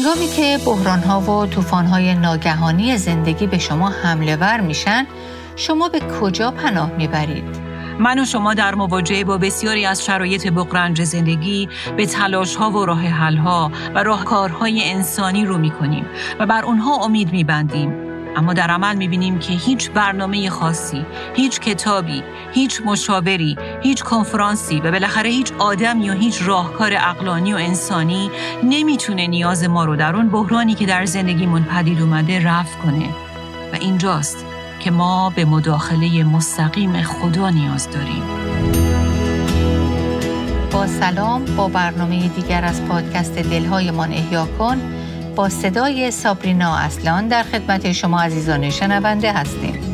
هنگامی که بحرانها و طوفانهای ناگهانی زندگی به شما حمله ور میشن شما به کجا پناه می‌برید؟ من و شما در مواجهه با بسیاری از شرایط بقرنج زندگی به تلاش ها و راه حل ها و راهکارهای انسانی رو می کنیم و بر اونها امید می بندیم. اما در عمل می بینیم که هیچ برنامه خاصی، هیچ کتابی، هیچ مشاوری، هیچ کنفرانسی و بالاخره هیچ آدم یا هیچ راهکار اقلانی و انسانی نمی‌تونه نیاز ما رو در اون بحرانی که در زندگیمون پدید اومده رفع کنه. و اینجاست که ما به مداخله مستقیم خدا نیاز داریم. با سلام با برنامه دیگر از پادکست دلهایمان احیا کن. با صدای سابرینا اصلان در خدمت شما عزیزان شنونده هستیم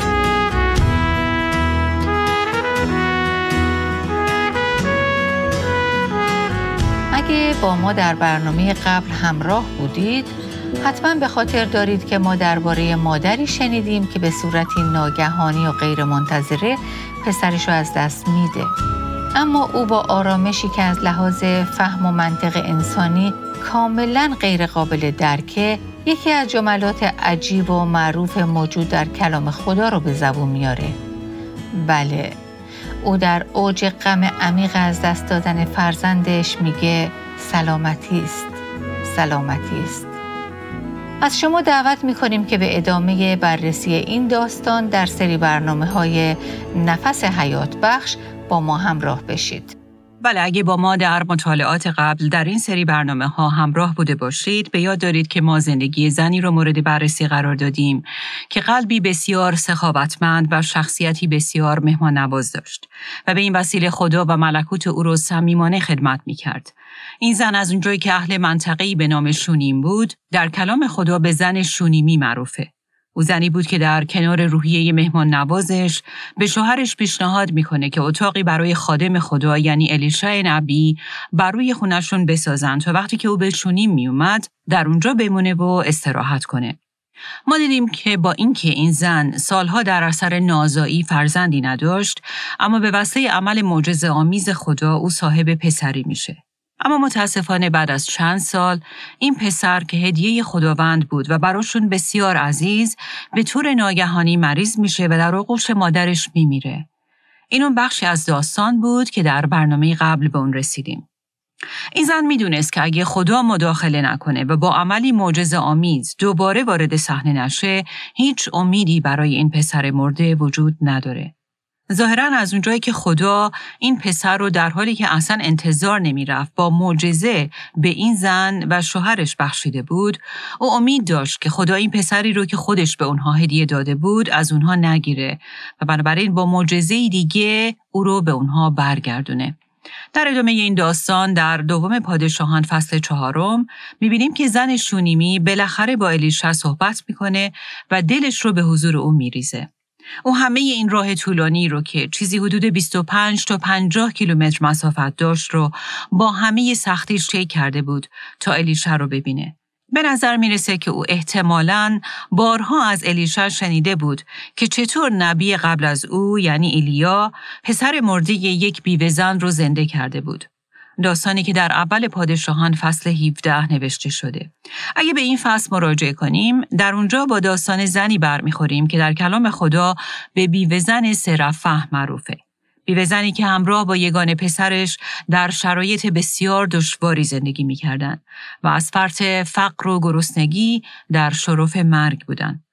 اگه با ما در برنامه قبل همراه بودید حتما به خاطر دارید که ما درباره مادری شنیدیم که به صورتی ناگهانی و غیر منتظره پسرش رو از دست میده. اما او با آرامشی که از لحاظ فهم و منطق انسانی کاملا غیر قابل درکه یکی از جملات عجیب و معروف موجود در کلام خدا رو به زبون میاره. بله، او در اوج غم عمیق از دست دادن فرزندش میگه سلامتی است، سلامتی است. از شما دعوت می کنیم که به ادامه بررسی این داستان در سری برنامه های نفس حیات بخش با ما همراه بشید. بله اگه با ما در مطالعات قبل در این سری برنامه ها همراه بوده باشید به یاد دارید که ما زندگی زنی رو مورد بررسی قرار دادیم که قلبی بسیار سخاوتمند و شخصیتی بسیار مهمان نواز داشت و به این وسیله خدا و ملکوت او رو صمیمانه خدمت می کرد. این زن از اونجایی که اهل منطقه‌ای به نام شونیم بود در کلام خدا به زن شونیمی معروفه. او زنی بود که در کنار روحیه مهمان نوازش به شوهرش پیشنهاد می‌کنه که اتاقی برای خادم خدا یعنی الیشا نبی بر روی خونشون بسازن تا وقتی که او به شونیم میومد در اونجا بمونه و استراحت کنه. ما دیدیم که با اینکه این زن سالها در اثر نازایی فرزندی نداشت اما به وسیله عمل معجزه آمیز خدا او صاحب پسری میشه. اما متاسفانه بعد از چند سال این پسر که هدیه خداوند بود و براشون بسیار عزیز به طور ناگهانی مریض میشه و در آغوش مادرش میمیره. این اون بخشی از داستان بود که در برنامه قبل به اون رسیدیم. این زن می‌دونست که اگه خدا مداخله نکنه و با عملی معجزه آمیز دوباره وارد صحنه نشه هیچ امیدی برای این پسر مرده وجود نداره. ظاهرا از اونجایی که خدا این پسر رو در حالی که اصلا انتظار نمی‌رفت با معجزه به این زن و شوهرش بخشیده بود او امید داشت که خدا این پسری رو که خودش به اونها هدیه داده بود از اونها نگیره و بنابراین با معجزه دیگه او رو به اونها برگردونه در ادامه این داستان در دوم پادشاهان فصل چهارم می‌بینیم که زن شونیمی بالاخره با الیشا صحبت می‌کنه و دلش رو به حضور او میریزه. او همه این راه طولانی رو که چیزی حدود 25 تا 50 کیلومتر مسافت داشت رو با همه سختیش طی کرده بود تا الیشا رو ببینه. به نظر می‌رسه که او احتمالاً بارها از الیشا شنیده بود که چطور نبی قبل از او یعنی ایلیا پسر مرده یک بیوه رو زنده کرده بود. داستانی که در اول پادشاهان فصل 17 نوشته شده. اگه به این فصل مراجعه کنیم، در اونجا با داستان زنی برمیخوریم که در کلام خدا به بیوه زن سرفه معروفه. بیوه زنی که همراه با یگان پسرش در شرایط بسیار دشواری زندگی می‌کردند و از فرط فقر و گرسنگی در شرف مرگ بودند.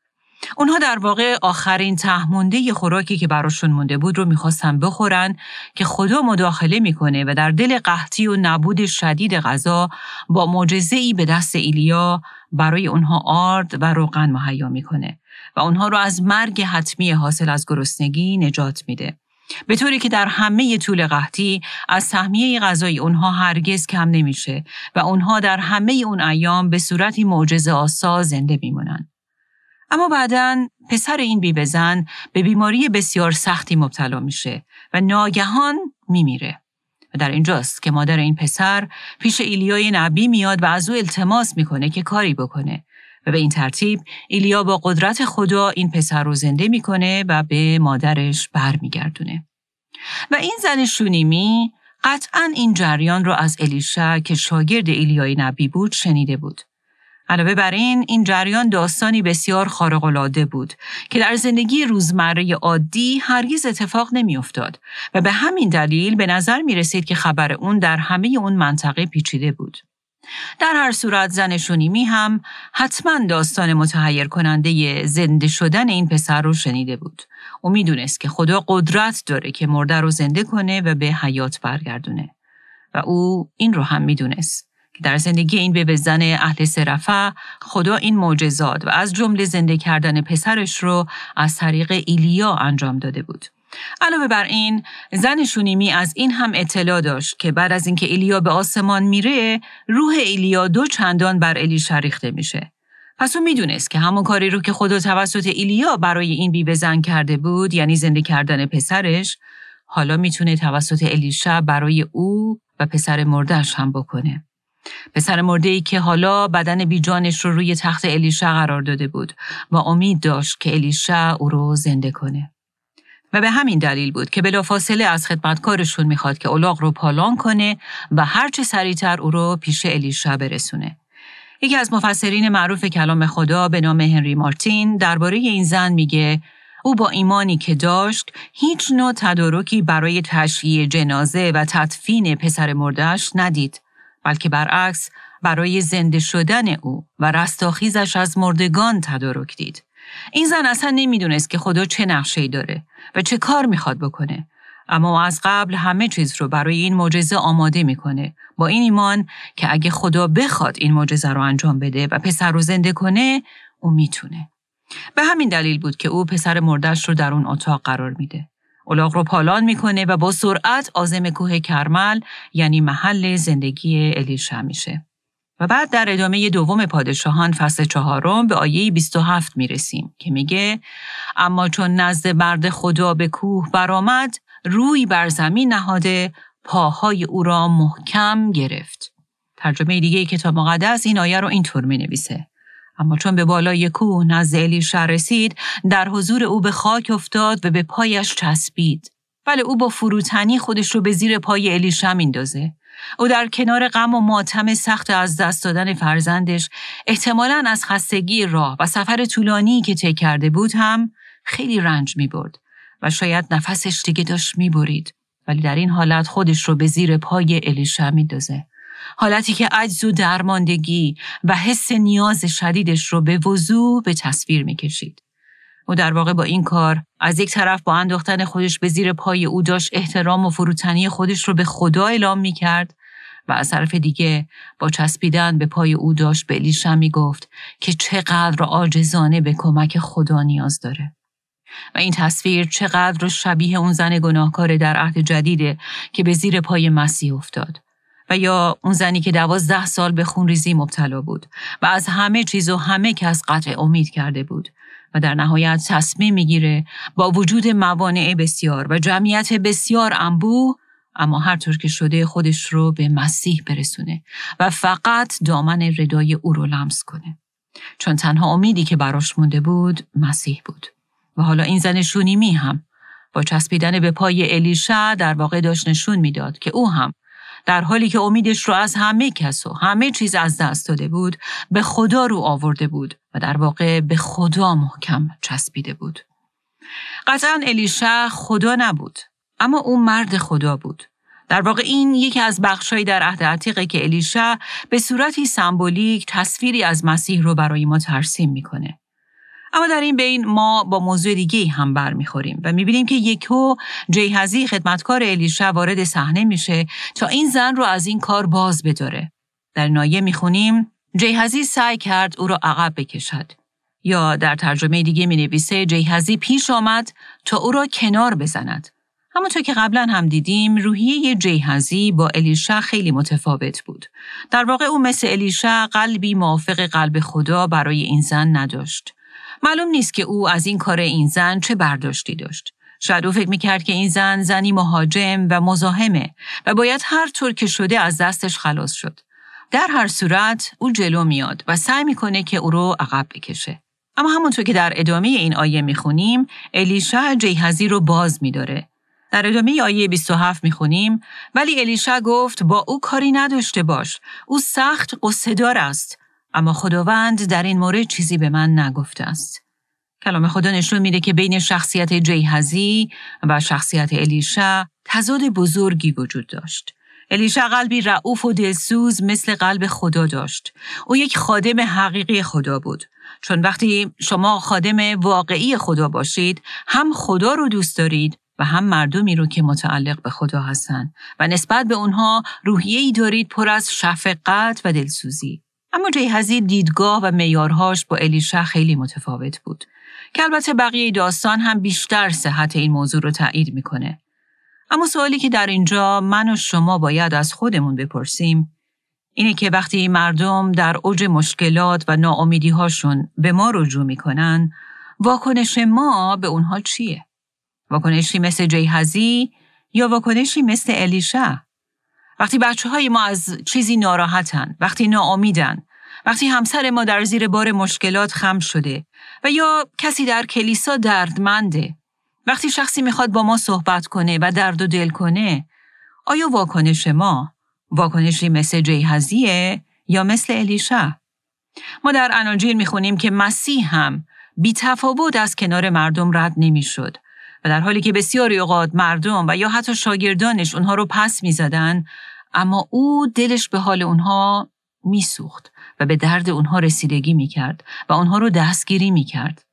اونها در واقع آخرین تهمونده خوراکی که براشون مونده بود رو می‌خواستن بخورن که خدا مداخله می‌کنه و در دل قحطی و نبود شدید غذا با معجزه ای به دست ایلیا برای اونها آرد و روغن مهیا می‌کنه و اونها رو از مرگ حتمی حاصل از گرسنگی نجات میده. به طوری که در همه طول قحطی از سهمیه غذای اونها هرگز کم نمیشه و اونها در همه اون ایام به صورتی معجزه آسا زنده میمونن. اما بعدا پسر این بیوه زن به بیماری بسیار سختی مبتلا میشه و ناگهان میمیره. و در اینجاست که مادر این پسر پیش ایلیای نبی میاد و از او التماس می‌کنه که کاری بکنه و به این ترتیب ایلیا با قدرت خدا این پسر رو زنده می‌کنه و به مادرش برمیگردونه. و این زن شونیمی قطعا این جریان رو از الیشا که شاگرد ایلیای نبی بود شنیده بود. علاوه بر این این جریان داستانی بسیار خارق‌العاده بود که در زندگی روزمره عادی هرگز اتفاق نمیافتاد و به همین دلیل به نظر می رسید که خبر اون در همه اون منطقه پیچیده بود. در هر صورت زن شونیمی هم حتما داستان متحیر کننده زنده شدن این پسر رو شنیده بود. او می‌دونست که خدا قدرت داره که مرده رو زنده کنه و به حیات برگردونه. و او این رو هم می‌دونست که در زندگی این به اهل سرفه خدا این معجزات و از جمله زنده کردن پسرش رو از طریق ایلیا انجام داده بود. علاوه بر این زن شونیمی از این هم اطلاع داشت که بعد از اینکه ایلیا به آسمان میره روح ایلیا دو چندان بر الیشا ریخته میشه پس او می‌دونست که همون کاری رو که خدا توسط ایلیا برای این بیبه زن کرده بود یعنی زنده کردن پسرش حالا می‌تونه توسط الیشا برای او و پسر مردش هم بکنه پسر مرده ای که حالا بدن بیجانش رو روی تخت الیشا قرار داده بود و امید داشت که الیشا او رو زنده کنه. و به همین دلیل بود که بلافاصله از خدمتکارشون می‌خواد که اولاغ رو پالان کنه و هرچه سریعتر او رو پیش الیشا برسونه. یکی از مفسرین معروف کلام خدا به نام هنری مارتین درباره این زن میگه او با ایمانی که داشت هیچ نوع تدارکی برای تشییع جنازه و تدفین پسر مردش ندید بلکه برعکس برای زنده شدن او و رستاخیزش از مردگان تدارک دید. این زن اصلا نمی‌دونست که خدا چه نقشه داره و چه کار می‌خواد بکنه. اما از قبل همه چیز رو برای این معجزه آماده می‌کنه با این ایمان که اگه خدا بخواد این معجزه رو انجام بده و پسر رو زنده کنه او می‌تونه. به همین دلیل بود که او پسر مردش رو در اون اتاق قرار میده. اولاغ رو پالان می‌کنه و با سرعت آزم کوه کرمل یعنی محل زندگی الیشا میشه. و بعد در ادامه دوم پادشاهان فصل چهارم به آیه 27 می‌رسیم که میگه اما چون نزد مرد خدا به کوه برآمد روی بر زمین نهاده پاهای او را محکم گرفت. ترجمه دیگه کتاب مقدس این آیه رو اینطور می نویسه. اما چون به بالای کوه نزد الیشا رسید در حضور او به خاک افتاد و به پایش چسبید. ولی او با فروتنی خودش رو به زیر پای الیشا میندازه. او در کنار غم و ماتم سخت از دست دادن فرزندش احتمالا از خستگی راه و سفر طولانی که طی کرده بود هم خیلی رنج می برد و شاید نفسش دیگه داشت می برید. ولی در این حالت خودش رو به زیر پای الیشا میندازه. حالتی که عجز و درماندگی و حس نیاز شدیدش رو به وضوع به تصویر می‌کشید. او در واقع با این کار از یک طرف با انداختن خودش به زیر پای او داشت احترام و فروتنی خودش رو به خدا اعلام می کرد و از طرف دیگه با چسبیدن به پای او داشت به الیشا می گفت که چقدر عاجزانه به کمک خدا نیاز داره. و این تصویر چقدر شبیه اون زن گناهکار در عهد جدیده که به زیر پای مسیح افتاد. و یا اون زنی که دوازده سال به خونریزی مبتلا بود و از همه چیز و همه کس قطع امید کرده بود و در نهایت تصمیم می‌گیره با وجود موانع بسیار و جمعیت بسیار انبوه اما هر طور که شده خودش رو به مسیح برسونه و فقط دامن ردای او رو لمس کنه. چون تنها امیدی که براش مونده بود مسیح بود. و حالا این زن شونیمی هم با چسبیدن به پای الیشا در واقع داشت نشون می‌داد که او هم در حالی که امیدش رو از همه کس و همه چیز از دست داده بود به خدا رو آورده بود و در واقع به خدا محکم چسبیده بود. قطعا الیشا خدا نبود اما او مرد خدا بود. در واقع این یکی از بخشهایی در عهد عتیقه که الیشا به صورتی سمبولیک تصویری از مسیح رو برای ما ترسیم می‌کنه. اما در این بین ما با موضوع دیگه هم برمیخوریم و می‌بینیم که یکو جیهزی خدمتکار الیشا وارد صحنه میشه تا این زن رو از این کار باز بداره. در نایه می‌خونیم جیهزی سعی کرد او را عقب بکشد. یا در ترجمه دیگه می نویسه جیهزی پیش آمد تا او را کنار بزند. همونطور که قبلا هم دیدیم روحیه جیهزی با الیشا خیلی متفاوت بود. در واقع او مثل الیشا قلبی موافق قلب خدا برای این زن نداشت. معلوم نیست که او از این کار این زن چه برداشتی داشت. شاید او فکر می‌کرد که این زن زنی مهاجم و مزاحمه و باید هر طور که شده از دستش خلاص شد. در هر صورت او جلو میاد و سعی می‌کنه که او رو عقب بکشه. اما همونطور که در ادامه این آیه می‌خونیم الیشا جیهزی رو باز میداره. در ادامه آیه 27 می‌خونیم ولی الیشا گفت با او کاری نداشته باش. او سخت قصدار است اما خداوند در این مورد چیزی به من نگفته است. کلام خدا نشون میده که بین شخصیت جیهزی و شخصیت الیشا تضاد بزرگی وجود داشت. الیشا قلبی رعوف و دلسوز مثل قلب خدا داشت. او یک خادم حقیقی خدا بود. چون وقتی شما خادم واقعی خدا باشید، هم خدا رو دوست دارید و هم مردمی رو که متعلق به خدا هستند و نسبت به اونها روحیه‌ای دارید پر از شفقت و دلسوزی. اما جیهزی دیدگاه و میارهاش با الیشا خیلی متفاوت بود که البته بقیه داستان هم بیشتر صحت این موضوع رو تایید می‌کنه. اما سوالی که در اینجا من و شما باید از خودمون بپرسیم اینه که وقتی مردم در اوج مشکلات و ناامیدی هاشون به ما رجوع می‌کنن واکنش ما به اونها چیه؟ واکنشی مثل جیهزی یا واکنشی مثل الیشا؟ وقتی بچه های ما از چیزی ناراحتن، وقتی ناامیدن، وقتی همسر ما در زیر بار مشکلات خم شده و یا کسی در کلیسا دردمنده، وقتی شخصی می‌خواد با ما صحبت کنه و درد و دل کنه، آیا واکنش ما واکنشی مثل جیهزیه یا مثل الیشا؟ ما در اناجیل می‌خونیم که مسیح هم بی تفاوت از کنار مردم رد نمی‌شد و در حالی که بسیاری اوقات مردم و یا حتی شاگردانش اونها رو پس می‌زدن اما او دلش به حال اونها میسوخت و به درد اونها رسیدگی می‌کرد و اونها رو دستگیری می‌کرد.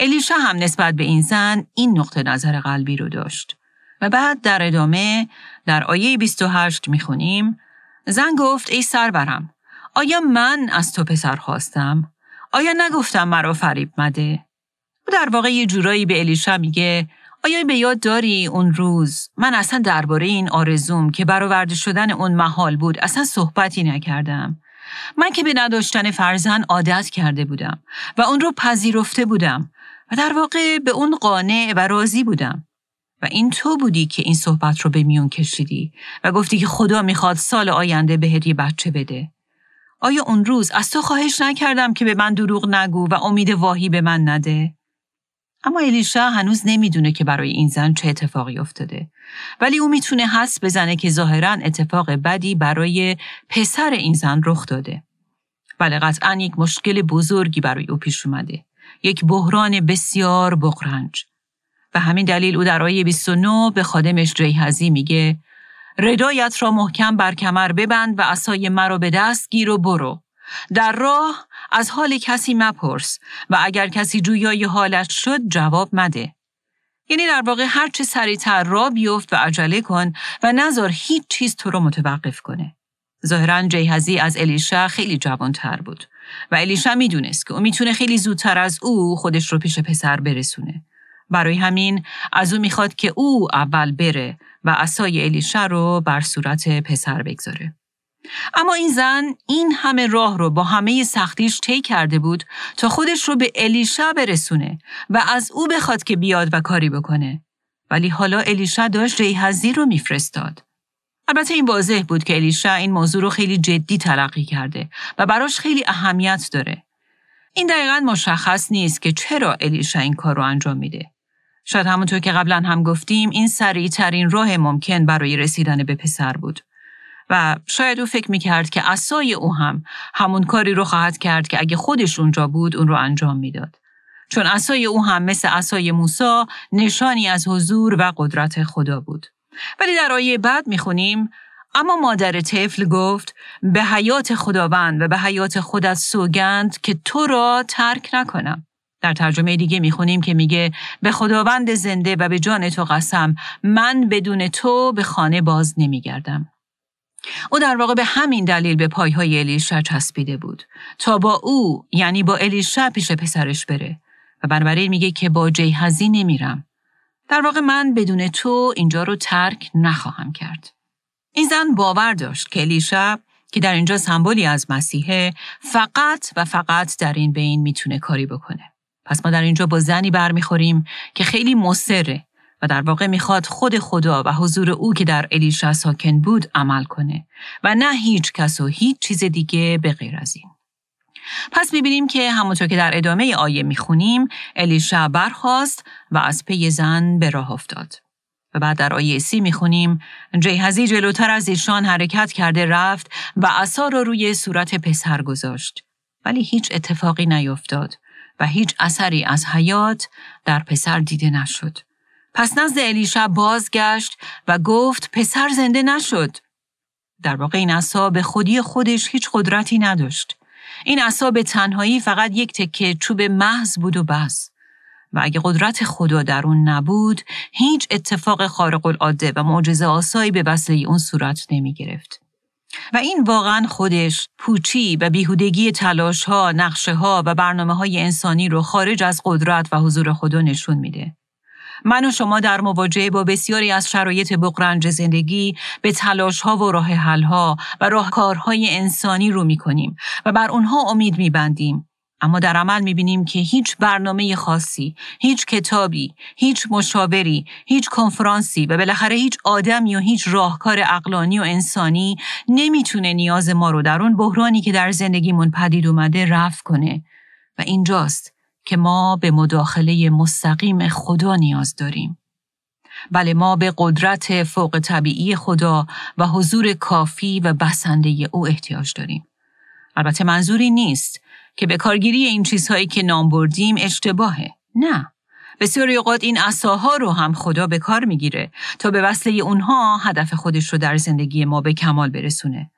الیشا هم نسبت به این زن این نقطه نظر قلبی رو داشت. و بعد در ادامه در آیه 28 می‌خونیم زن گفت ای سربرم آیا من از تو پسر خواستم؟ آیا نگفتم مرا فریب مده؟ در واقع یه جورایی به الیشا میگه آیا به یاد داری اون روز؟ من اصلا درباره این آرزوم که برآورده شدن اون محال بود اصلا صحبتی نکردم. من که به نداشتن فرزن عادت کرده بودم و اون رو پذیرفته بودم و در واقع به اون قانع و راضی بودم. و این تو بودی که این صحبت رو به میون کشیدی و گفتی که خدا می‌خواد سال آینده بهت یه بچه بده. آیا اون روز از تو خواهش نکردم که به من دروغ نگو و امید واهی به من نده؟ اما الیشا هنوز نمی‌دونه که برای این زن چه اتفاقی افتاده. ولی او می‌تونه حس بزنه که ظاهرا اتفاق بدی برای پسر این زن رخ داده. بله قطعا یک مشکل بزرگی برای او پیش اومده. یک بحران بسیار بغرنج. و همین دلیل او در آیه 29 به خادمش جیهزی میگه ردایت را محکم بر کمر ببند و اسای مرا به دست گیر و برو. در راه از حال کسی مپرس و اگر کسی جویای حالش شد جواب مده. یعنی در واقع هر چه سریعتر را بیفت و عجله کن و نظر هیچ چیز تو رو متوقف کنه. ظاهرا جیهزی از الیشا خیلی جوانتر بود و الیشا می‌دونست که او می‌تونه خیلی زودتر از او خودش رو پیش پسر برسونه. برای همین از او می‌خواد که او اول بره و اسای الیشا رو بر صورت پسر بگذاره. اما این زن این همه راه رو با همه سختیش طی کرده بود تا خودش رو به الیشا برسونه و از او بخواد که بیاد و کاری بکنه. ولی حالا الیشا داشت ریحزی رو میفرستاد. البته این واضح بود که الیشا این موضوع رو خیلی جدی تلقی کرده و براش خیلی اهمیت داره. این دقیقا مشخص نیست که چرا الیشا این کار رو انجام میده. شاید همونطور که قبلا هم گفتیم این سریع ترین راه ممکن برای رسیدن به پسر بود. و شاید او فکر می‌کرد که اسای او هم همون کاری رو خواهد کرد که اگه خودش اونجا بود اون رو انجام می‌داد. چون اسای او هم مثل اسای موسی نشانی از حضور و قدرت خدا بود. ولی در آیه بعد می‌خونیم اما مادر طفل گفت به حیات خداوند و به حیات خودت سوگند که تو را ترک نکنم. در ترجمه دیگه می‌خونیم که میگه به خداوند زنده و به جان تو قسم من بدون تو به خانه باز نمیگردم. او در واقع به همین دلیل به پایهای الیشا چسبیده بود. تا با او یعنی با الیشا پیش پسرش بره. و بنابراین میگه که با جیهزی نمیرم. در واقع من بدون تو اینجا رو ترک نخواهم کرد. این زن باور داشت که الیشا که در اینجا سمبولی از مسیحه فقط و فقط در این بین می‌تونه کاری بکنه. پس ما در اینجا با زنی برمیخوریم که خیلی مصره. و در واقع می‌خواد خود خدا و حضور او که در الیشا ساکن بود عمل کنه و نه هیچ کس و هیچ چیز دیگه به غیر از این. پس می‌بینیم که همونطور که در ادامه آیه می‌خونیم الیشا برخواست و از پی زن به راه افتاد. و بعد در آیه سی می‌خونیم جیهزی جلوتر از ایشان حرکت کرده رفت و عصا را روی صورت پسر گذاشت. ولی هیچ اتفاقی نیفتاد و هیچ اثری از حیات در پسر دیده نشد. پس نزد الیشا بازگشت و گفت پسر زنده نشد. در واقع این عصا به خودی خودش هیچ قدرتی نداشت. این عصا به تنهایی فقط یک تکه چوب محض بود و بس. و اگه قدرت خدا در اون نبود، هیچ اتفاق خارق العاده و معجزه آسایی به وسیله اون صورت نمی گرفت. و این واقعا خودش پوچی و بیهودگی تلاش ها، نقشه ها و برنامه های انسانی رو خارج از قدرت و حضور خدا نشون میده. من و شما در مواجهه با بسیاری از شرایط بقرنج زندگی به تلاش ها و راه حل ها و راهکارهای انسانی رو می کنیم و بر اونها امید می بندیم. اما در عمل می بینیم که هیچ برنامه خاصی، هیچ کتابی، هیچ مشاوری، هیچ کنفرانسی و بالاخره هیچ آدمی و هیچ راهکار اقلانی و انسانی نمی‌تونه نیاز ما رو در اون بحرانی که در زندگیمون پدید اومده رفع کنه و اینجاست که ما به مداخله مستقیم خدا نیاز داریم. بله ما به قدرت فوق طبیعی خدا و حضور کافی و بسنده او احتیاج داریم. البته منظوری نیست که به کارگیری این چیزهایی که نام بردیم اشتباهه. نه. بسیاری اوقات این اساها رو هم خدا به کار می‌گیره تا به وصله اونها هدف خودش رو در زندگی ما به کمال برسونه.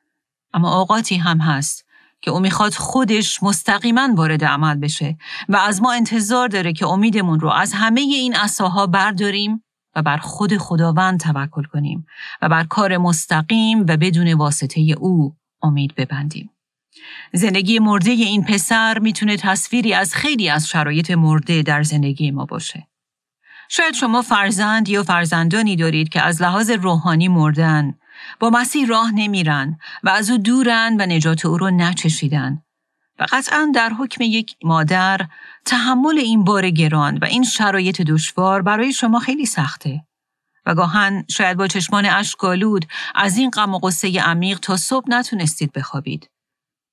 اما اوقاتی هم هست که او می‌خواد خودش مستقیما وارد عمل بشه و از ما انتظار داره که امیدمون رو از همه این اساها برداریم و بر خود خداوند توکل کنیم و بر کار مستقیم و بدون واسطه او امید ببندیم. زندگی مرده این پسر می‌تونه تصویری از خیلی از شرایط مرده در زندگی ما باشه. شاید شما فرزند یا فرزندانی دارید که از لحاظ روحانی مردن با مسیح راه نمیرن و از او دورن و نجات او رو نچشیدن. و قطعا در حکم یک مادر تحمل این بار گران و این شرایط دشوار برای شما خیلی سخته. و گاهن شاید با چشمان اشکالود از این غم و قصه عمیق تا صبح نتونستید بخوابید.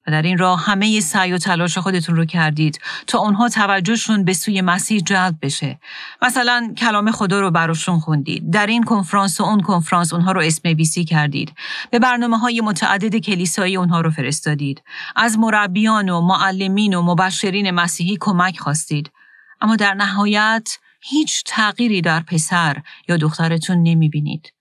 در این راه همه سعی و تلاش خودتون رو کردید تا اونها توجهشون به سوی مسیح جلب بشه. مثلا کلام خدا رو براشون خوندید. در این کنفرانس و اون کنفرانس اونها رو اسم بیسی کردید. به برنامه های متعدد کلیسایی اونها رو فرستادید. از مربیان و معلمین و مبشرین مسیحی کمک خواستید. اما در نهایت هیچ تغییری در پسر یا دخترتون نمی‌بینید.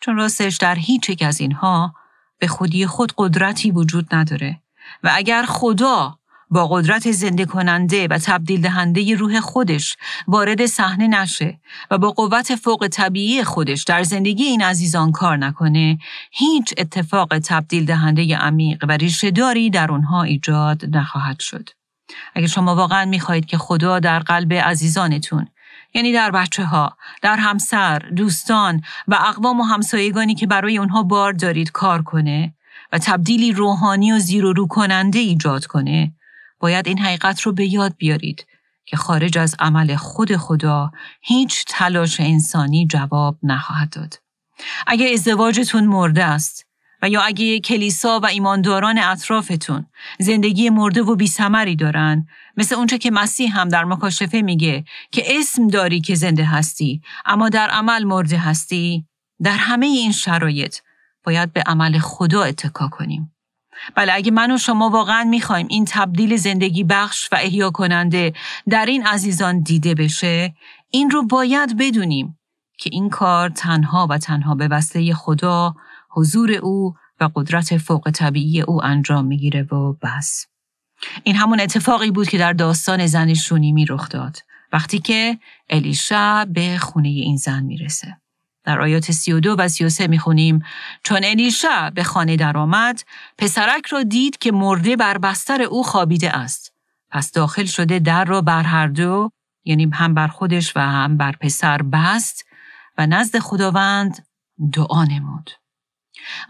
چون راستش در هیچ یک از اینها به خودی خود قدرتی وجود نداره. و اگر خدا با قدرت زنده کننده و تبدیل دهنده روح خودش وارد صحنه نشه و با قوت فوق طبیعی خودش در زندگی این عزیزان کار نکنه هیچ اتفاق تبدیل دهنده عمیق و ریشهداری در اونها ایجاد نخواهد شد. اگر شما واقعا می‌خواهید که خدا در قلب عزیزانتون یعنی در بچه ها، در همسر، دوستان و اقوام و همسایگانی که برای اونها بار دارید کار کنه و تبدیلی روحانی و زیر و رو کننده ایجاد کنه باید این حقیقت رو به یاد بیارید که خارج از عمل خود خدا هیچ تلاش انسانی جواب نخواهد داد. اگر ازدواجتون مرده است و یا اگه کلیسا و ایمانداران اطرافتون زندگی مرده و بیسمری دارن مثل اونچه که مسیح هم در مکاشفه میگه که اسم داری که زنده هستی اما در عمل مرده هستی در همه این شرایط باید به عمل خدا اتکا کنیم. بله اگه من و شما واقعا می‌خوایم این تبدیل زندگی بخش و احیا کننده در این عزیزان دیده بشه این رو باید بدونیم که این کار تنها و تنها به وسیله خدا حضور او و قدرت فوق طبیعی او انجام می‌گیره و بس. این همون اتفاقی بود که در داستان زن شونیمی رخ داد وقتی که الیشا به خونه این زن می‌رسه. در آیات 32 و 33 می‌خونیم چون الیشا به خانه درآمد پسرک را دید که مرده بر بستر او خوابیده است. پس داخل شده در را بر هر دو یعنی هم بر خودش و هم بر پسر بست و نزد خداوند دعا نمود.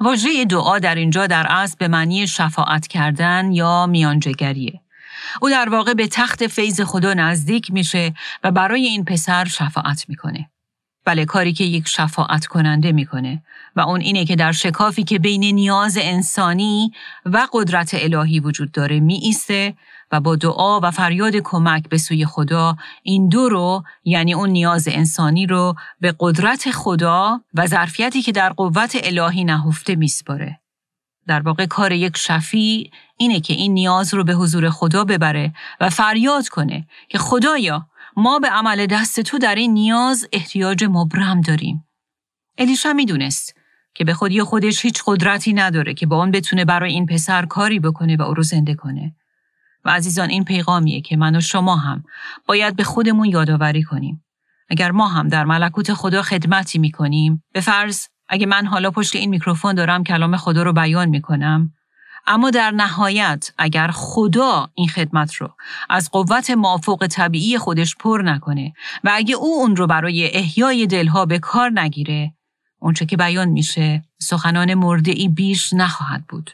واژه دعا در اینجا در اصل به معنی شفاعت کردن یا میانجگریه او در واقع به تخت فیض خدا نزدیک میشه و برای این پسر شفاعت می‌کنه. بله کاری که یک شفاعت کننده می‌کنه و اون اینه که در شکافی که بین نیاز انسانی و قدرت الهی وجود داره می ایسته و با دعا و فریاد کمک به سوی خدا این دو رو یعنی اون نیاز انسانی رو به قدرت خدا و ظرفیتی که در قوت الهی نهفته میسپاره. در واقع کار یک شفی اینه که این نیاز رو به حضور خدا ببره و فریاد کنه که خدایا ما به عمل دست تو در این نیاز احتیاج مبرم داریم. الیشا می‌دونست که به خودی خودش هیچ قدرتی نداره که با اون بتونه برای این پسر کاری بکنه و او رو زنده کنه. و عزیزان این پیغامیه که من و شما هم باید به خودمون یادآوری کنیم. اگر ما هم در ملکوت خدا خدمتی می‌کنیم به فرض اگه من حالا پشت این میکروفون دارم کلام خدا رو بیان می‌کنم اما در نهایت اگر خدا این خدمت رو از قوت موافق طبیعی خودش پر نکنه و اگه او اون رو برای احیای دلها به کار نگیره اونچه که بیان میشه سخنان مرده ای بیش نخواهد بود.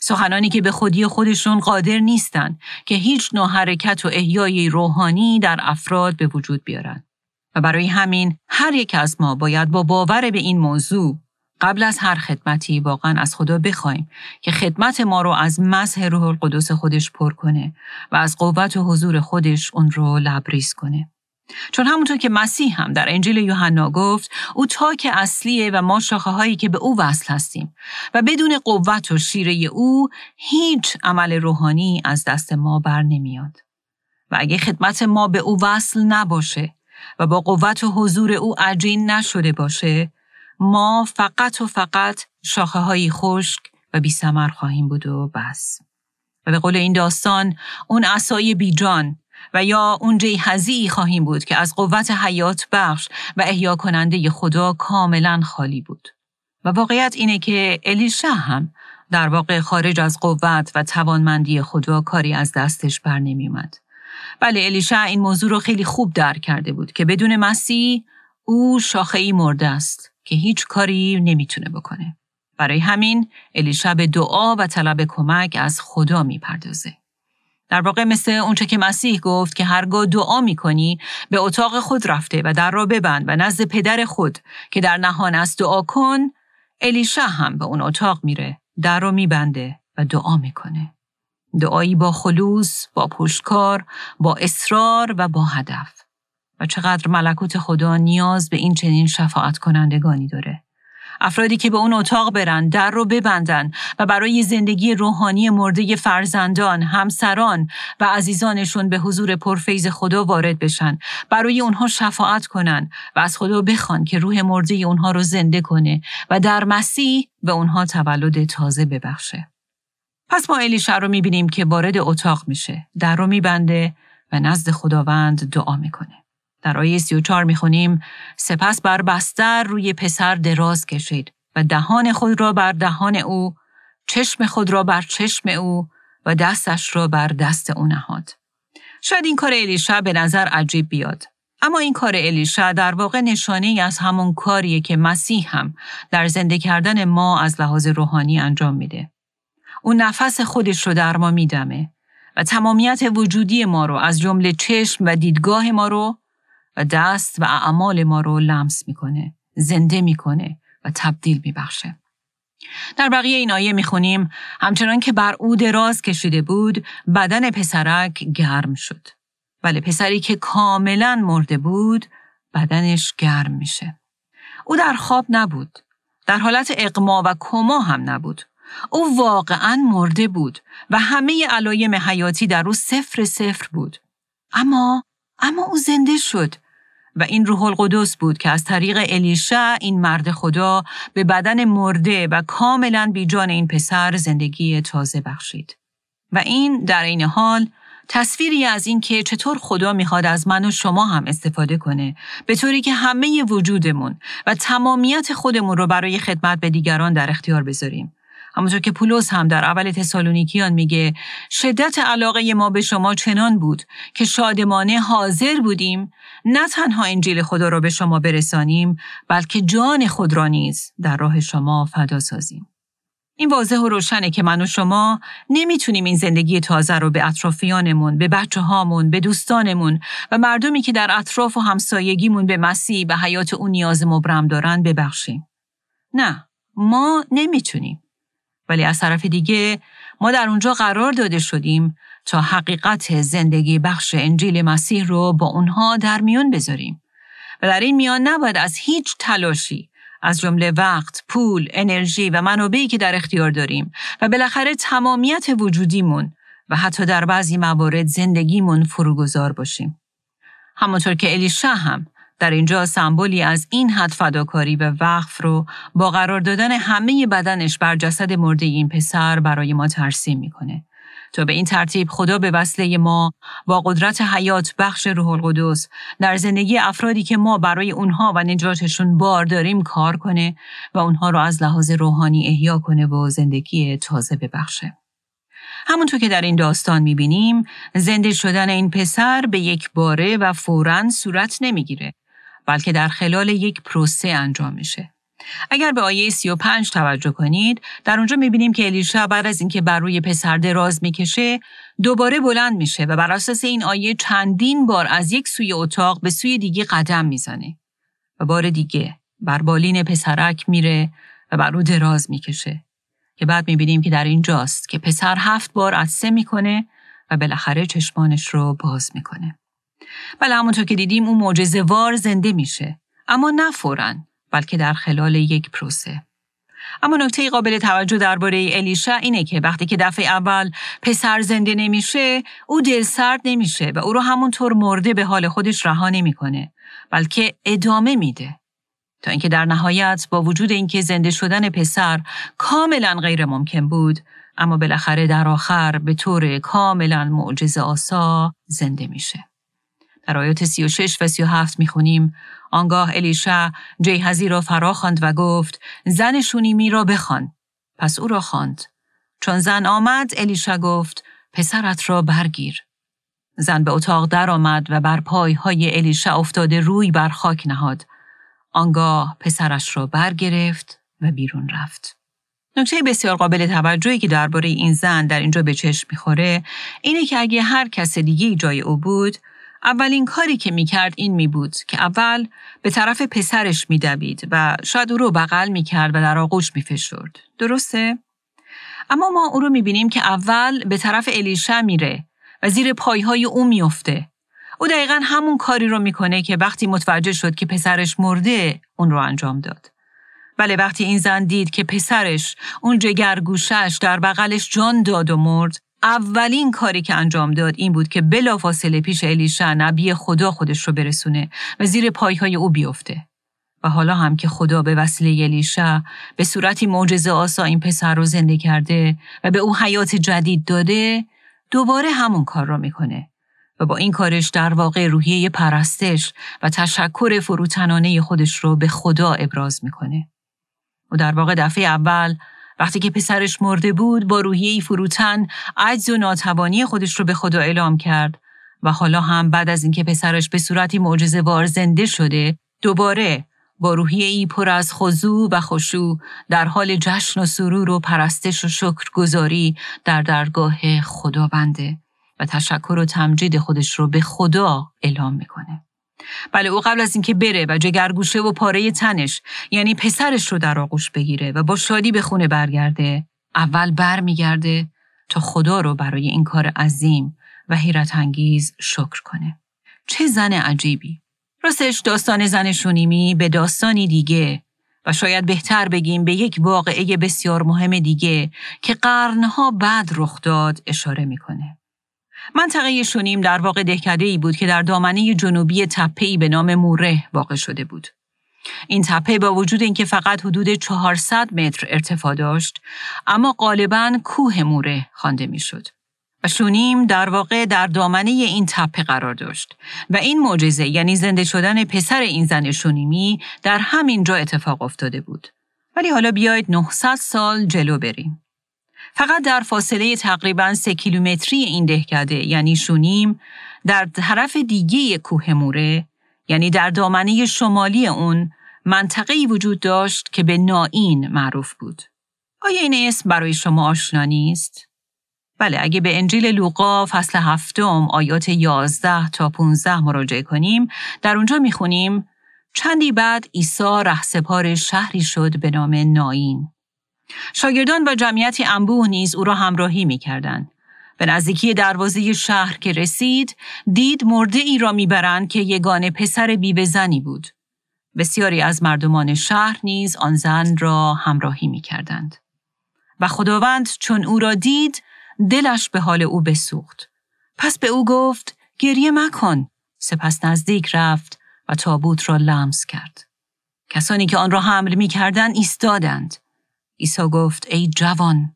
سخنانی که به خودی خودشون قادر نیستن که هیچ نوع حرکت و احیای روحانی در افراد به وجود بیارن. و برای همین هر یک از ما باید با باور به این موضوع قبل از هر خدمتی واقعا از خدا بخوایم که خدمت ما رو از مسح روح القدس خودش پر کنه و از قوت و حضور خودش اون رو لبریز کنه. چون همونطور که مسیح هم در انجیل یوحنا گفت او تاک اصلیه و ما شاخه هایی که به او وصل هستیم و بدون قوت و شیره او هیچ عمل روحانی از دست ما بر نمیاد. و اگه خدمت ما به او وصل نباشه و با قوت و حضور او عجین نشده باشه ما فقط و فقط شاخه های خشک و بی سمر خواهیم بود و بس. و به قول این داستان اون عصای بیجان و یا اون جیهزی خواهیم بود که از قوت حیات بخش و احیا کننده خدا کاملا خالی بود. و واقعیت اینه که الیشا هم در واقع خارج از قوت و توانمندی خدا کاری از دستش بر نمی اومد. بله الیشا این موضوع رو خیلی خوب درک کرده بود که بدون مسیح او شاخه ای مرده است که هیچ کاری نمی‌تونه بکنه. برای همین الیشا به دعا و طلب کمک از خدا می‌پردازه. در واقع مثل اونچه که مسیح گفت که هرگاه دعا می‌کنی به اتاق خود رفته و در را ببند و نزد پدر خود که در نهان است دعا کن الیشا هم به اون اتاق میره در رو میبنده و دعا می‌کنه. دعایی با خلوص، با پشتکار، با اصرار و با هدف. و چقدر ملکوت خدا نیاز به این چنین شفاعت کنندگانی داره. افرادی که به اون اتاق برن، در رو ببندن و برای زندگی روحانی مرده فرزندان، همسران و عزیزانشون به حضور پرفیز خدا وارد بشن، برای اونها شفاعت کنن و از خدا بخوان که روح مرده اونها رو زنده کنه و در مسیح به اونها تولد تازه ببخشه. پس ما الیشع رو می‌بینیم که وارد اتاق میشه، در رو میبنده و نزد خداوند دعا می‌کنه. در آیه 34 می‌خونیم سپس بر بستر روی پسر دراز کشید و دهان خود را بر دهان او چشم خود را بر چشم او و دستش را بر دست او نهاد. شاید این کار الیشا به نظر عجیب بیاد. اما این کار الیشا در واقع نشانه از همون کاریه که مسیح هم در زنده کردن ما از لحاظ روحانی انجام میده. او نفس خودش رو در ما میدمه و تمامیت وجودی ما رو از جمله چشم و دیدگاه ما رو و دست و اعمال ما رو لمس می‌کنه، زنده می‌کنه و تبدیل میبخشه. در بقیه این آیه می‌خونیم همچنان که بر او دراز کشیده بود بدن پسرک گرم شد. ولی پسری که کاملا مرده بود بدنش گرم میشه. او در خواب نبود. در حالت اقما و کما هم نبود. او واقعا مرده بود و همه علایم حیاتی در او صفر صفر بود. اما اما او زنده شد و این روح القدس بود که از طریق الیشا این مرد خدا به بدن مرده و کاملا بیجان این پسر زندگی تازه بخشید. و این در این حال تصویری از این که چطور خدا می‌خواد از من و شما هم استفاده کنه به طوری که همه وجودمون و تمامیت خودمون رو برای خدمت به دیگران در اختیار بذاریم. همونطور که پولس هم در اول تسالونیکیان میگه شدت علاقه ما به شما چنان بود که شادمانه حاضر بودیم نه تنها انجیل خدا را به شما برسانیم بلکه جان خود را نیز در راه شما فدا سازیم. این واضح و روشنه که من و شما نمی‌تونیم این زندگی تازه رو به اطرافیانمون، به بچه هامون، به دوستانمون و مردمی که در اطراف و همسایگیمون به مسیح به حیات اون نیاز مبرم دارن ببخشیم. نه، ما نمی‌تونیم. ولی از طرف دیگه ما در اونجا قرار داده شدیم تا حقیقت زندگی بخش انجیل مسیح رو با اونها در میون بذاریم. و در این میان نباید از هیچ تلاشی از جمله وقت، پول، انرژی و منابعی که در اختیار داریم و بالاخره تمامیت وجودیمون و حتی در بعضی موارد زندگیمون فروگذار باشیم. همانطور که الیشا هم در اینجا سمبولی از این حد فداکاری و وقف رو با قرار دادن همه بدنش بر جسد مرده این پسر برای ما ترسیم می‌کنه. تا به این ترتیب خدا به وصله ما با قدرت حیات بخش روح القدس در زندگی افرادی که ما برای اونها و نجاتشون بار داریم کار کنه و اونها رو از لحاظ روحانی احیا کنه و زندگی تازه ببخشه. همونطور که در این داستان می‌بینیم زنده شدن این پسر به یک باره و فوراً صورت نمی‌گیره بلکه در خلال یک پروسه انجام میشه. اگر به آیه 35 توجه کنید در اونجا می‌بینیم که الیشا بعد از اینکه بر روی پسر دراز می‌کشه دوباره بلند میشه و بر اساس این آیه چندین بار از یک سوی اتاق به سوی دیگه قدم می‌زنه و بار دیگه بر بالین پسرک میره و بر رو دراز می‌کشه که بعد می‌بینیم که در اینجاست که پسر هفت بار عدسه می‌کنه و بالاخره چشمانش رو باز می‌کنه. بله همونطور که دیدیم اون معجزه وار زنده میشه اما نه فوراً بلکه در خلال یک پروسه. اما نکته قابل توجه درباره الیشا اینه که وقتی که دفعه اول پسر زنده نمیشه او دل سرد نمیشه و او رو همونطور مرده به حال خودش رها نمی‌کنه بلکه ادامه میده تا اینکه در نهایت با وجود اینکه زنده شدن پسر کاملا غیر ممکن بود اما بالاخره در آخر به طور کاملا معجزه آسا زنده میشه. در آیات 36 و 37 می‌خونیم آنگاه الیشا جیهزی را فرا خواند و گفت زن شونیمی را بخوان. پس او را خواند. چون زن آمد الیشا گفت پسرت را برگیر. زن به اتاق در آمد و بر پای های الیشا افتاده روی بر خاک نهاد. آنگاه پسرش را برگرفت و بیرون رفت. نکته بسیار قابل توجهی که درباره این زن در اینجا به چشم می‌خوره اینه که اگه هر کس دیگه جای او بود اولین کاری که می‌کرد این می بود که اول به طرف پسرش میدوید و شاید او رو بغل می‌کرد و در آغوش میفشرد. درسته؟ اما ما او رو می‌بینیم که اول به طرف الیشا میره و زیر پایهای او میفته. او دقیقا همون کاری رو می‌کنه که وقتی متوجه شد که پسرش مرده اون رو انجام داد. بله وقتی این زن دید که پسرش اون جگرگوشش در بغلش جان داد و مرد اولین کاری که انجام داد این بود که بلافاصله پیش الیشا نبی خدا خودش رو برسونه و زیر پایهای او بیفته. و حالا هم که خدا به وسیله الیشا به صورتی معجزه آسا این پسر رو زنده کرده و به او حیات جدید داده دوباره همون کار را می‌کنه و با این کارش در واقع روحیه پرستش و تشکر فروتنانه خودش رو به خدا ابراز می‌کنه. و در واقع دفعه اول وقتی که پسرش مرده بود با روحیه فروتن عجز و ناتوانی خودش رو به خدا اعلام کرد و حالا هم بعد از اینکه پسرش به صورتی معجزه وار زنده شده دوباره با روحیه ای پر از خضوع و خشوع در حال جشن و سرور و پرستش و شکرگزاری در درگاه خدا بنده و تشکر و تمجید خودش رو به خدا اعلام می‌کنه. بله او قبل از اینکه بره و جگرگوشه و پاره تنش یعنی پسرش رو در آغوش بگیره و با شادی به خونه برگرده اول بر میگرده تا خدا رو برای این کار عظیم و حیرت انگیز شکر کنه. چه زن عجیبی. راستش داستان زن شونیمی به داستانی دیگه و شاید بهتر بگیم به یک واقعه بسیار مهم دیگه که قرنها بعد رخ داد اشاره می‌کنه. منطقه شونیم در واقع دهکده ای بود که در دامنه جنوبی تپه‌ای به نام موره واقع شده بود. این تپه با وجود اینکه فقط حدود 400 متر ارتفاع داشت، اما غالبا کوه موره خوانده می‌شد. و شونیم در واقع در دامنه این تپه قرار داشت و این معجزه یعنی زنده شدن پسر این زن شونیمی در همین جا اتفاق افتاده بود. ولی حالا بیایید 900 سال جلو بریم. فقط در فاصله تقریبا سه کیلومتری این دهکده یعنی شونیم در طرف دیگه کوه موره یعنی در دامنه شمالی اون منطقه‌ای وجود داشت که به نائین معروف بود. آیا این اسم برای شما آشنا نیست؟ بله اگه به انجیل لوقا فصل هفتم آیات 11 تا 15 مراجعه کنیم در اونجا می‌خونیم چندی بعد عیسی رهسپار شهری شد به نام نائین شاگردان و جمعیتی انبوه نیز او را همراهی می کردن. به نزدیکی دروازه شهر که رسید، دید مرده ای را می‌برند که یگان پسر بیوه زنی بود. بسیاری از مردمان شهر نیز آن زن را همراهی می کردند. و خداوند چون او را دید دلش به حال او بسوخت. پس به او گفت گریه مکن. سپس نزدیک رفت و تابوت را لمس کرد. کسانی که آن را حمل می کردن ایستادند. عیسی گفت ای جوان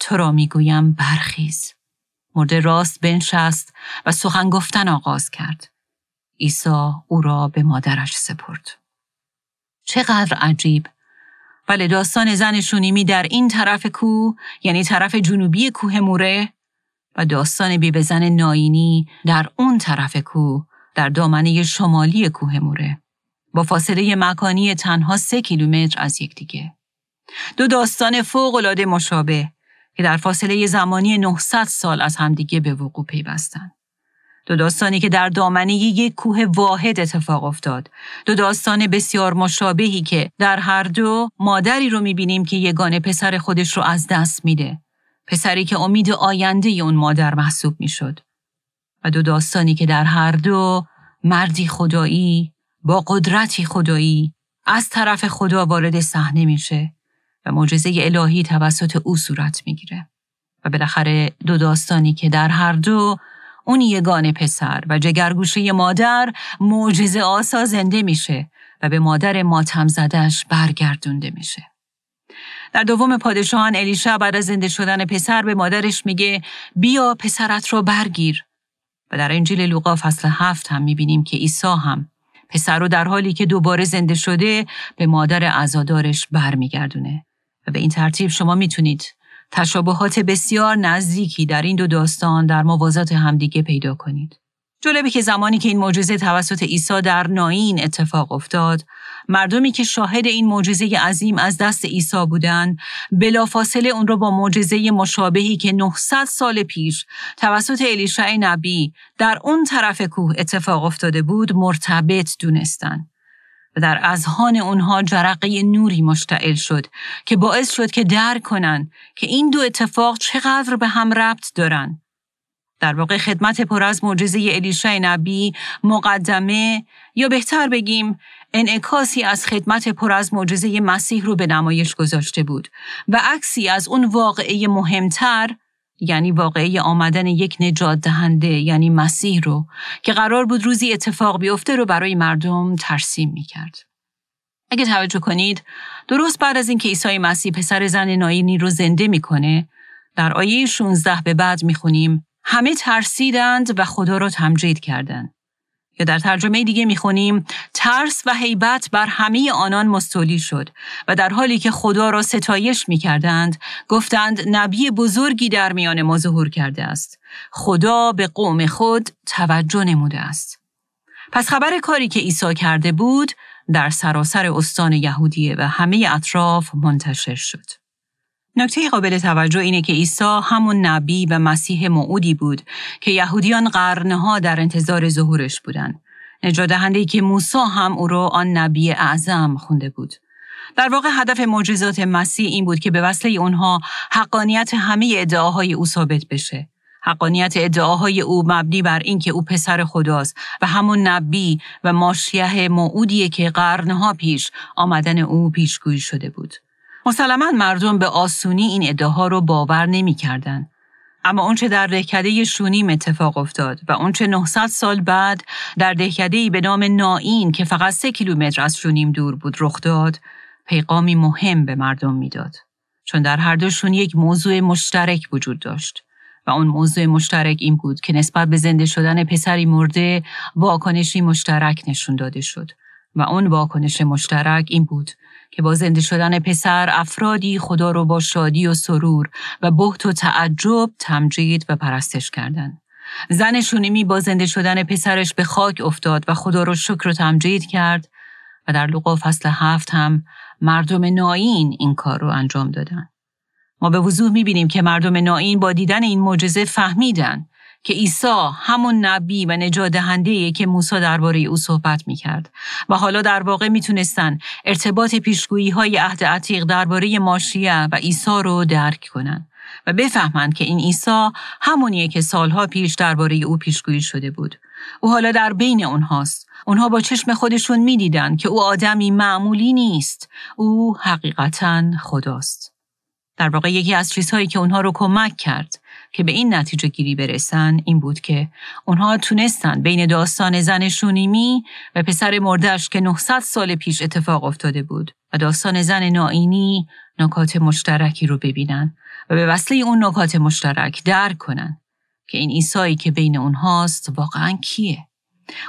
تو را می گویم برخیز. مرده راست بنشست و سخن گفتن آغاز کرد. عیسی او را به مادرش سپرد. چقدر عجیب بله داستان زن شونیمی در این طرف کوه یعنی طرف جنوبی کوه موره و داستان بی زن ناینی در اون طرف کوه در دامنه شمالی کوه موره با فاصله مکانی تنها سه کیلومتر از یکدیگه. دو داستان فوق مشابه که در فاصله زمانی 900 سال از همدیگه به وقوع پیوستند. دو داستانی که در دامنه یک کوه واحد اتفاق افتاد. دو داستان بسیار مشابهی که در هر دو مادری رو می‌بینیم که یگانه پسر خودش رو از دست میده. پسری که امید آینده اون مادر محسوب می‌شد. و دو داستانی که در هر دو مردی خدایی با قدرتی خدایی از طرف خدا وارد صحنه میشه معجزه الهی توسط او صورت می‌گیره. و بالاخره دو داستانی که در هر دو اون یگان پسر و جگرگوشه مادر معجزه آسا زنده میشه و به مادر ماتم زدش برگردونده میشه. در دوم پادشاهان الیشا بعد از زنده شدن پسر به مادرش میگه بیا پسرت رو برگیر و در انجیل لوقا فصل هفت هم می‌بینیم که عیسی هم پسر رو در حالی که دوباره زنده شده به مادر عزادارش برمیگردونه و به این ترتیب شما می‌تونید تشابهات بسیار نزدیکی در این دو داستان در موازات همدیگه پیدا کنید. جالبه که زمانی که این معجزه توسط عیسی در ناین اتفاق افتاد، مردمی که شاهد این معجزه عظیم از دست عیسی بودند، بلافاصله اون را با معجزه مشابهی که 900 سال پیش توسط الیشع نبی در اون طرف کوه اتفاق افتاده بود مرتبط دونستند. در اذهان اونها جرقه نوری مشتعل شد که باعث شد که درک کنن که این دو اتفاق چقدر به هم ربط دارن. در واقع خدمت پر از معجزه الیشع نبی مقدمه یا بهتر بگیم انعکاسی از خدمت پر از معجزه مسیح رو به نمایش گذاشته بود و عکسی از اون واقعه مهمتر یعنی واقعی آمدن یک نجات دهنده یعنی مسیح رو که قرار بود روزی اتفاق بیفته رو برای مردم ترسیم می کرد. اگه توجه کنید درست بعد از اینکه عیسی مسیح پسر زن ناینی رو زنده می‌کنه در آیه 16 به بعد می‌خونیم همه ترسیدند و خدا را تمجید کردند. یا در ترجمه دیگه می‌خونیم ترس و حیبت بر همه آنان مستولی شد و در حالی که خدا را ستایش می‌کردند گفتند نبی بزرگی در میان ما ظهور کرده است. خدا به قوم خود توجه نموده است. پس خبر کاری که عیسی کرده بود در سراسر استان یهودیه و همه اطراف منتشر شد. نکته قابل توجه اینه که عیسی همون نبی و مسیح موعودی بود که یهودیان قرنها در انتظار ظهورش بودند. نجات که موسی هم او را آن نبی اعظم خونده بود. در واقع هدف معجزات مسیح این بود که به وسیله اونها حقانیت همه ادعاهای او ثابت بشه. حقانیت ادعاهای او مبنی بر اینکه او پسر خداست و همون نبی و ماشیه موعودیه که قرنها پیش آمدن او پیشگویی شده بود. مسلما مردم به آسونی این ادعاها رو باور نمی‌کردند. اما اونچه در دهکده شونیم اتفاق افتاد و اونچه 900 سال بعد در دهکده به نام نائین که فقط سه کیلومتر از شونیم دور بود رخ داد پیغامی مهم به مردم می‌داد چون در هر دوشون یک موضوع مشترک وجود داشت و اون موضوع مشترک این بود که نسبت به زنده شدن پسری مرده واکنشی مشترک نشون داده شد و اون واکنش مشترک این بود که با زنده شدن پسر افرادی خدا رو با شادی و سرور و بحت و تعجب تمجید و پرستش کردند. زن شونیمی با زنده شدن پسرش به خاک افتاد و خدا رو شکر و تمجید کرد و در لقا فصل هفت هم مردم ناین این کار رو انجام دادن. ما به وضوح می‌بینیم که مردم ناین با دیدن این معجزه فهمیدن که عیسی همون نبی و نجات دهنده که موسی درباره او صحبت می‌کرد و حالا در واقع می‌تونستن ارتباط پیشگویی های عهد عتیق درباره ماشیه و عیسی رو درک کنن و بفهمند که این عیسی همونیه که سالها پیش درباره او پیشگویی شده بود. او حالا در بین اونهاست. اونها با چشم خودشون می‌دیدند که او آدمی معمولی نیست. او حقیقتا خداست. در واقع یکی از چیزهایی که اونها رو کمک کرد که به این نتیجه گیری برسن این بود که اونها تونستن بین داستان زن شونیمی و پسر مردش که 900 سال پیش اتفاق افتاده بود و داستان زن نائینی نکات مشترکی رو ببینن و به وصله اون نکات مشترک درک کنن که این ایسایی که بین اونهاست واقعا کیه.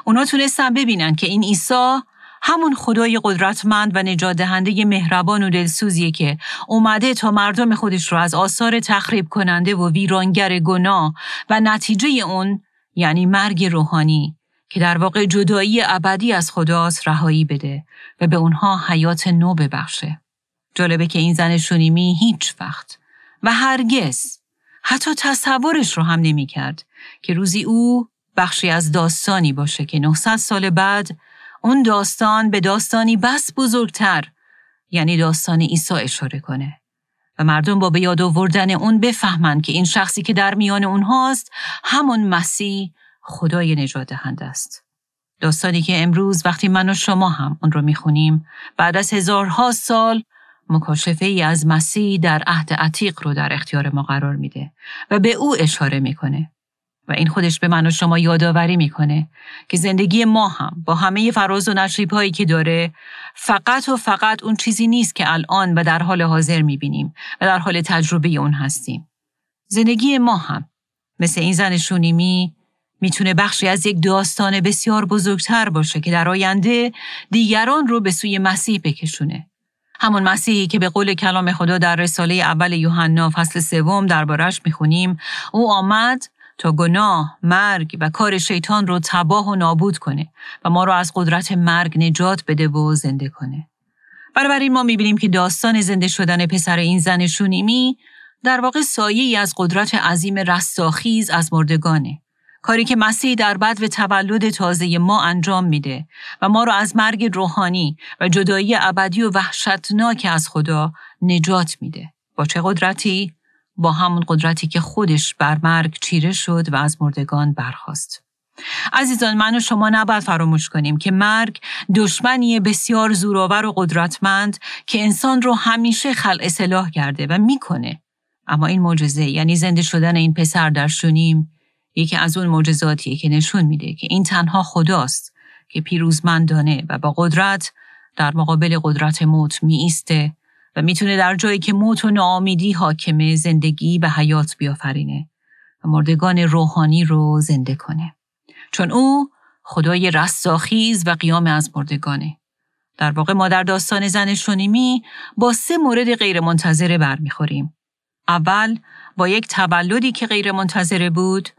اونا تونستن ببینن که این عیسی همون خدای قدرتمند و نجات دهنده مهربان و دلسوزیه که اومده تا مردم خودش رو از آثار تخریب کننده و ویرانگر گناه و نتیجه اون یعنی مرگ روحانی که در واقع جدایی ابدی از خداست رهایی بده و به اونها حیات نو ببخشه. جالبه که این زن شونیمی هیچ وقت و هرگز حتی تصورش رو هم نمی کرد که روزی او بخشی از داستانی باشه که 900 سال بعد اون داستان به داستانی بس بزرگتر یعنی داستان عیسی اشاره کنه و مردم با به یاد آوردن اون بفهمند که این شخصی که در میان اونهاست همون مسیح خدای نجات دهنده است. داستانی که امروز وقتی من و شما هم اون رو می‌خونیم بعد از هزارها سال مکاشفه ای از مسیح در عهد عتیق رو در اختیار ما قرار میده و به او اشاره می‌کنه و این خودش به من و شما یادآوری می‌کنه که زندگی ما هم با همه فراز و نشیب هایی که داره فقط و فقط اون چیزی نیست که الان و در حال حاضر می‌بینیم و در حال تجربه اون هستیم. زندگی ما هم مثل این زن شونیمی می‌تونه بخشی از یک داستان بسیار بزرگتر باشه که در آینده دیگران رو به سوی مسیح بکشونه. همون مسیحی که به قول کلام خدا در رساله اول یوحنا فصل سوم دربارش می‌خونیم او آمد تا گناه، مرگ و کار شیطان رو تباه و نابود کنه و ما رو از قدرت مرگ نجات بده و زنده کنه. بنابراین ما می‌بینیم که داستان زنده شدن پسر این زن شونیمی در واقع سایه از قدرت عظیم رستاخیز از مردگانه. کاری که مسیح در بد و تولد تازه ما انجام میده و ما رو از مرگ روحانی و جدایی ابدی و وحشتناک از خدا نجات میده. با چه قدرتی؟ با همون قدرتی که خودش بر مرگ چیره شد و از مردگان برخواست. عزیزان من و شما نباید فراموش کنیم که مرگ دشمنی بسیار زورآور و قدرتمند که انسان رو همیشه خلع اصلاح کرده و می‌کنه. اما این معجزه یعنی زنده شدن این پسر در شونیم یکی از اون معجزاتیه که نشون میده که این تنها خداست که پیروزمندانه و با قدرت در مقابل قدرت موت می ایسته و می‌تونه در جایی که موت و ناامیدی حاکمه زندگی و حیات بیافرینه و مردگان روحانی رو زنده کنه. چون او خدای رستاخیز و قیام از مردگانه. در واقع ما در داستان زن شونیمی با سه مورد غیرمنتظره برمیخوریم. اول با یک تولدی که غیرمنتظره بود،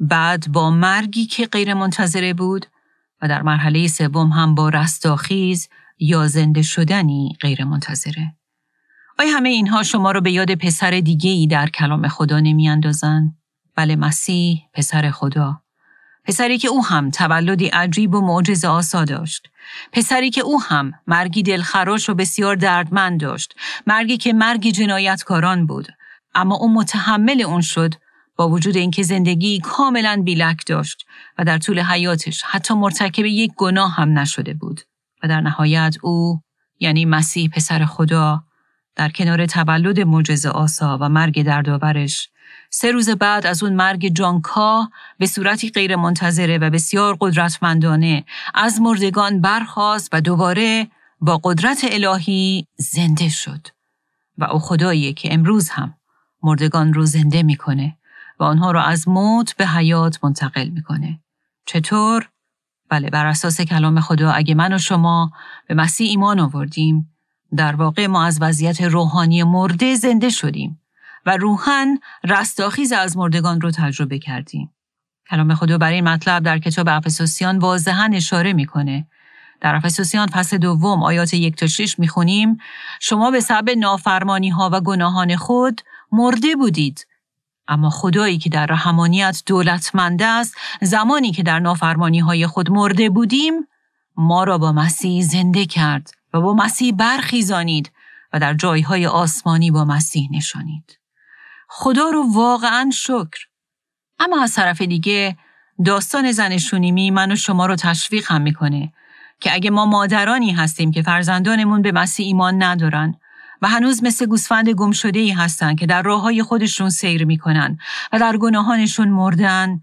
بعد با مرگی که غیرمنتظره بود و در مرحله سوم هم با رستاخیز یا زنده شدنی غیرمنتظره. آیا همه اینها شما رو به یاد پسر دیگه ای در کلام خدا نمی اندازن؟ بله مسیح پسر خدا. پسری که او هم تولدی عجیب و معجز آسا داشت. پسری که او هم مرگی دلخراش و بسیار دردمند داشت. مرگی که مرگی جنایتکاران بود. اما او متحمل اون شد با وجود اینکه زندگی کاملا بیلک داشت و در طول حیاتش حتی مرتکب یک گناه هم نشده بود. و در نهایت او یعنی مسیح پسر خدا در کنار تولد معجزه آسا و مرگ دردآورش سه روز بعد از اون مرگ جانکا به صورتی غیر منتظره و بسیار قدرتمندانه از مردگان برخاست و دوباره با قدرت الهی زنده شد و او خداییه که امروز هم مردگان رو زنده می‌کنه و آنها رو از موت به حیات منتقل می‌کنه. چطور؟ بله بر اساس کلام خدا اگه من و شما به مسیح ایمان آوردیم در واقع ما از وضعیت روحانی مرده زنده شدیم و روحن رستاخیز از مردگان رو تجربه کردیم. کلام خدا بر این مطلب در کتاب افسوسیان واضحا اشاره می‌کنه. در افسوسیان فصل دوم آیات یک تا شش می‌خونیم شما به سبب نافرمانی ها و گناهان خود مرده بودید اما خدایی که در رحمانیت دولتمند است زمانی که در نافرمانی های خود مرده بودیم ما را با مسیح زنده کرد و با مسیح برخیزانید و در جایهای آسمانی با مسیح نشانید. خدا رو واقعا شکر. اما از طرف دیگه داستان زن شونیمی من و شما رو تشویق هم می‌کنه که اگه ما مادرانی هستیم که فرزندانمون به مسیح ایمان ندارن و هنوز مثل گوسفند گم ای هستن که در راه های خودشون سیر می‌کنن و در گناهانشون مردن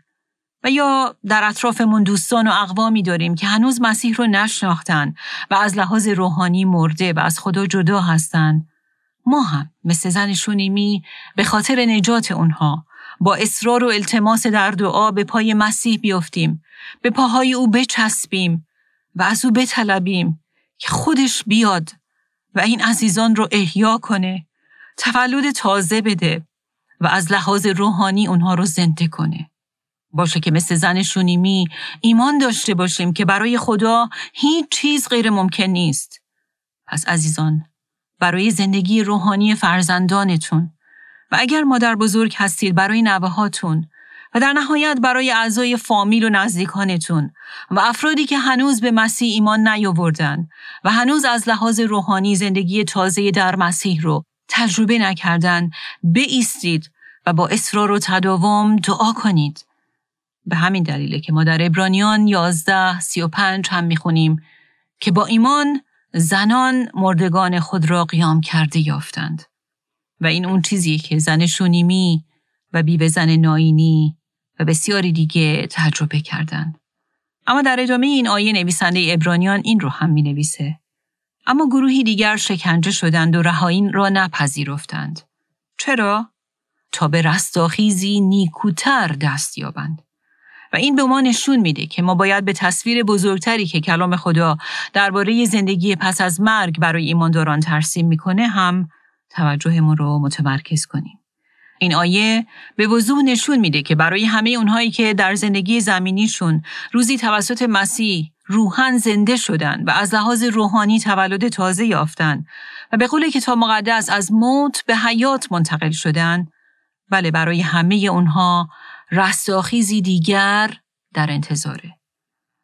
و یا در اطرافمون دوستان و اقوامی داریم که هنوز مسیح رو نشناختن و از لحاظ روحانی مرده و از خدا جدا هستن. ما هم مثل زن شونیمی به خاطر نجات اونها با اصرار و التماس در دعا به پای مسیح بیفتیم به پاهای او بچسبیم و از او بطلبیم که خودش بیاد و این عزیزان رو احیا کنه تولد تازه بده و از لحاظ روحانی اونها رو زنده کنه. باشه که مثل زن شونیمی ایمان داشته باشیم که برای خدا هیچ چیز غیر ممکن نیست پس عزیزان برای زندگی روحانی فرزندانتون و اگر مادر بزرگ هستید برای نوه هاتون و در نهایت برای اعضای فامیل و نزدیکانتون و افرادی که هنوز به مسیح ایمان نیاوردن و هنوز از لحاظ روحانی زندگی تازه در مسیح رو تجربه نکردن بایستید و با اصرار و تداوم دعا کنید. به همین دلیله که ما در ابرانیان 11 35 هم می‌خونیم که با ایمان زنان مردگان خود را قیام کرده یافتند. و این اون چیزیه که زن شونیمی و بیوه زن ناینی و بسیاری دیگه تجربه کردند. اما در ادامه این آیه نویسنده ابرانیان این رو هم می نویسه. اما گروهی دیگر شکنجه شدند و رهایین را نپذیرفتند. چرا؟ تا به رستاخیزی نیکوتر دست یابند. و این به ما نشون میده که ما باید به تصویر بزرگتری که کلام خدا درباره زندگی پس از مرگ برای ایمانداران ترسیم می‌کنه هم توجهمون رو متمرکز کنیم. این آیه به وضوح نشون میده که برای همه اونهایی که در زندگی زمینیشون روزی توسط مسیح روحن زنده شدن و از لحاظ روحانی تولد تازه یافتن و به قول کتاب مقدس از موت به حیات منتقل شدن بله برای همه اونها رستاخیزی دیگر در انتظاره.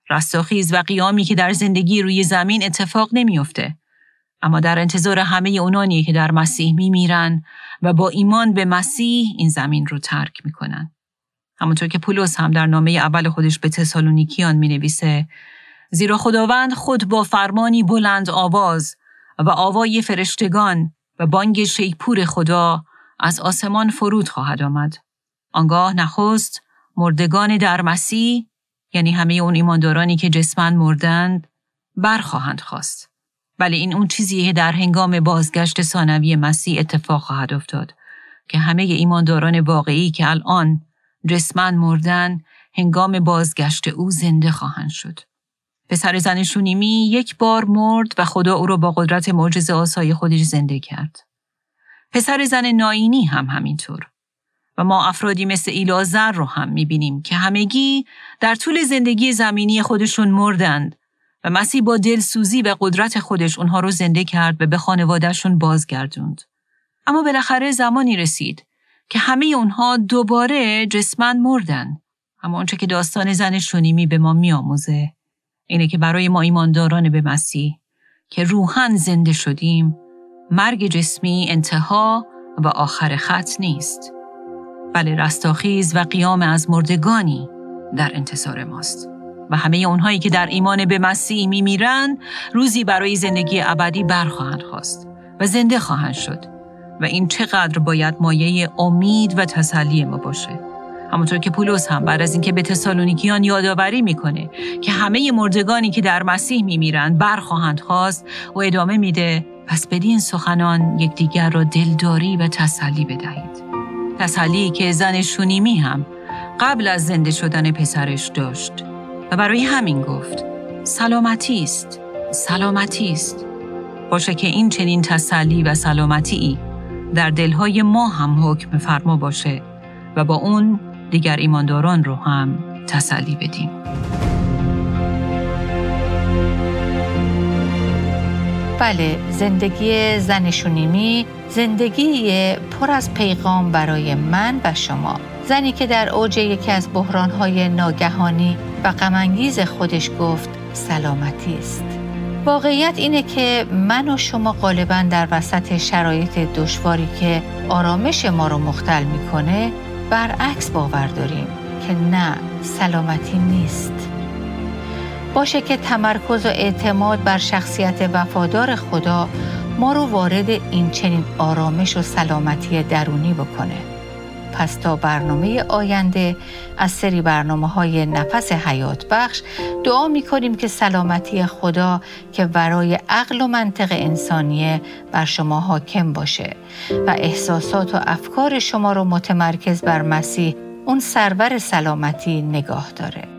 رستاخیز و قیامی که در زندگی روی زمین اتفاق نمیافته اما در انتظار همه اونانی که در مسیح میمیرن و با ایمان به مسیح این زمین رو ترک می‌کنن. همونطور که پولس هم در نامه اول خودش به تسالونیکیان می نویسه زیرا خداوند خود با فرمانی بلند آواز و آوای فرشتگان و بانگ شیپور خدا از آسمان فرود خواهد آمد. آنگاه نخست مردگان در مسیح یعنی همه اون ایماندارانی که جسمن مردند برخواهند خواست. ولی این اون چیزیه در هنگام بازگشت ثانوی مسیح اتفاق خواهد افتاد که همه ایمانداران واقعی که الان جسمن مردن هنگام بازگشت او زنده خواهند شد. پسر زن شونیمی یک بار مرد و خدا او را با قدرت معجزه آسای خودش زنده کرد. پسر زن ناینی هم همینطور. و ما افرادی مثل ایلازر رو هم می‌بینیم که همگی در طول زندگی زمینی خودشون مردند و مسیح با دلسوزی و قدرت خودش اونها رو زنده کرد و به خانوادهشون بازگردوند. اما بالاخره زمانی رسید که همه اونها دوباره جسمن مردن. اما اونچه که داستان زن شونیمی به ما میآموزه اینه که برای ما ایمانداران به مسیح که روحن زنده شدیم مرگ جسمی انتها و آخر خط نیست. بله رستاخیز و قیام از مردگانی در انتظار ماست. و همه اونهایی که در ایمان به مسیح میمیرند روزی برای زندگی ابدی برخواهند خواست و زنده خواهند شد. و این چقدر باید مایه امید و تسلی ما باشه. همونطور که پولس هم بعد از اینکه به تسالونیکیان یادآوری می‌کنه که همه مردگانی که در مسیح میمیرند برخواهند خواست و ادامه میده پس بدین سخنان یکدیگر را دلداری و تسلی بدهید. تسلی که زن شونیمی هم قبل از زنده شدن پسرش داشت و برای همین گفت سلامتی است سلامتی است. باشه که این چنین تسلی و سلامتی در دلهای ما هم حکم فرما باشه و با اون دیگر ایمانداران رو هم تسلی بدیم. بله زندگی زن شونیمی زندگی پر از پیغام برای من و شما. زنی که در اوج یکی از بحرانهای ناگهانی و غمانگیز خودش گفت سلامتی است. واقعیت اینه که من و شما غالبا در وسط شرایط دشواری که آرامش ما رو مختل می‌کنه برعکس باور داریم که نه سلامتی نیست. باشه که تمرکز و اعتماد بر شخصیت وفادار خدا ما رو وارد این چنین آرامش و سلامتی درونی بکنه پس تا برنامه آینده از سری برنامه های نفس حیات بخش دعا می کنیم که سلامتی خدا که ورای عقل و منطق انسانیه بر شما حاکم باشه و احساسات و افکار شما رو متمرکز بر مسیح اون سرور سلامتی نگاه داره.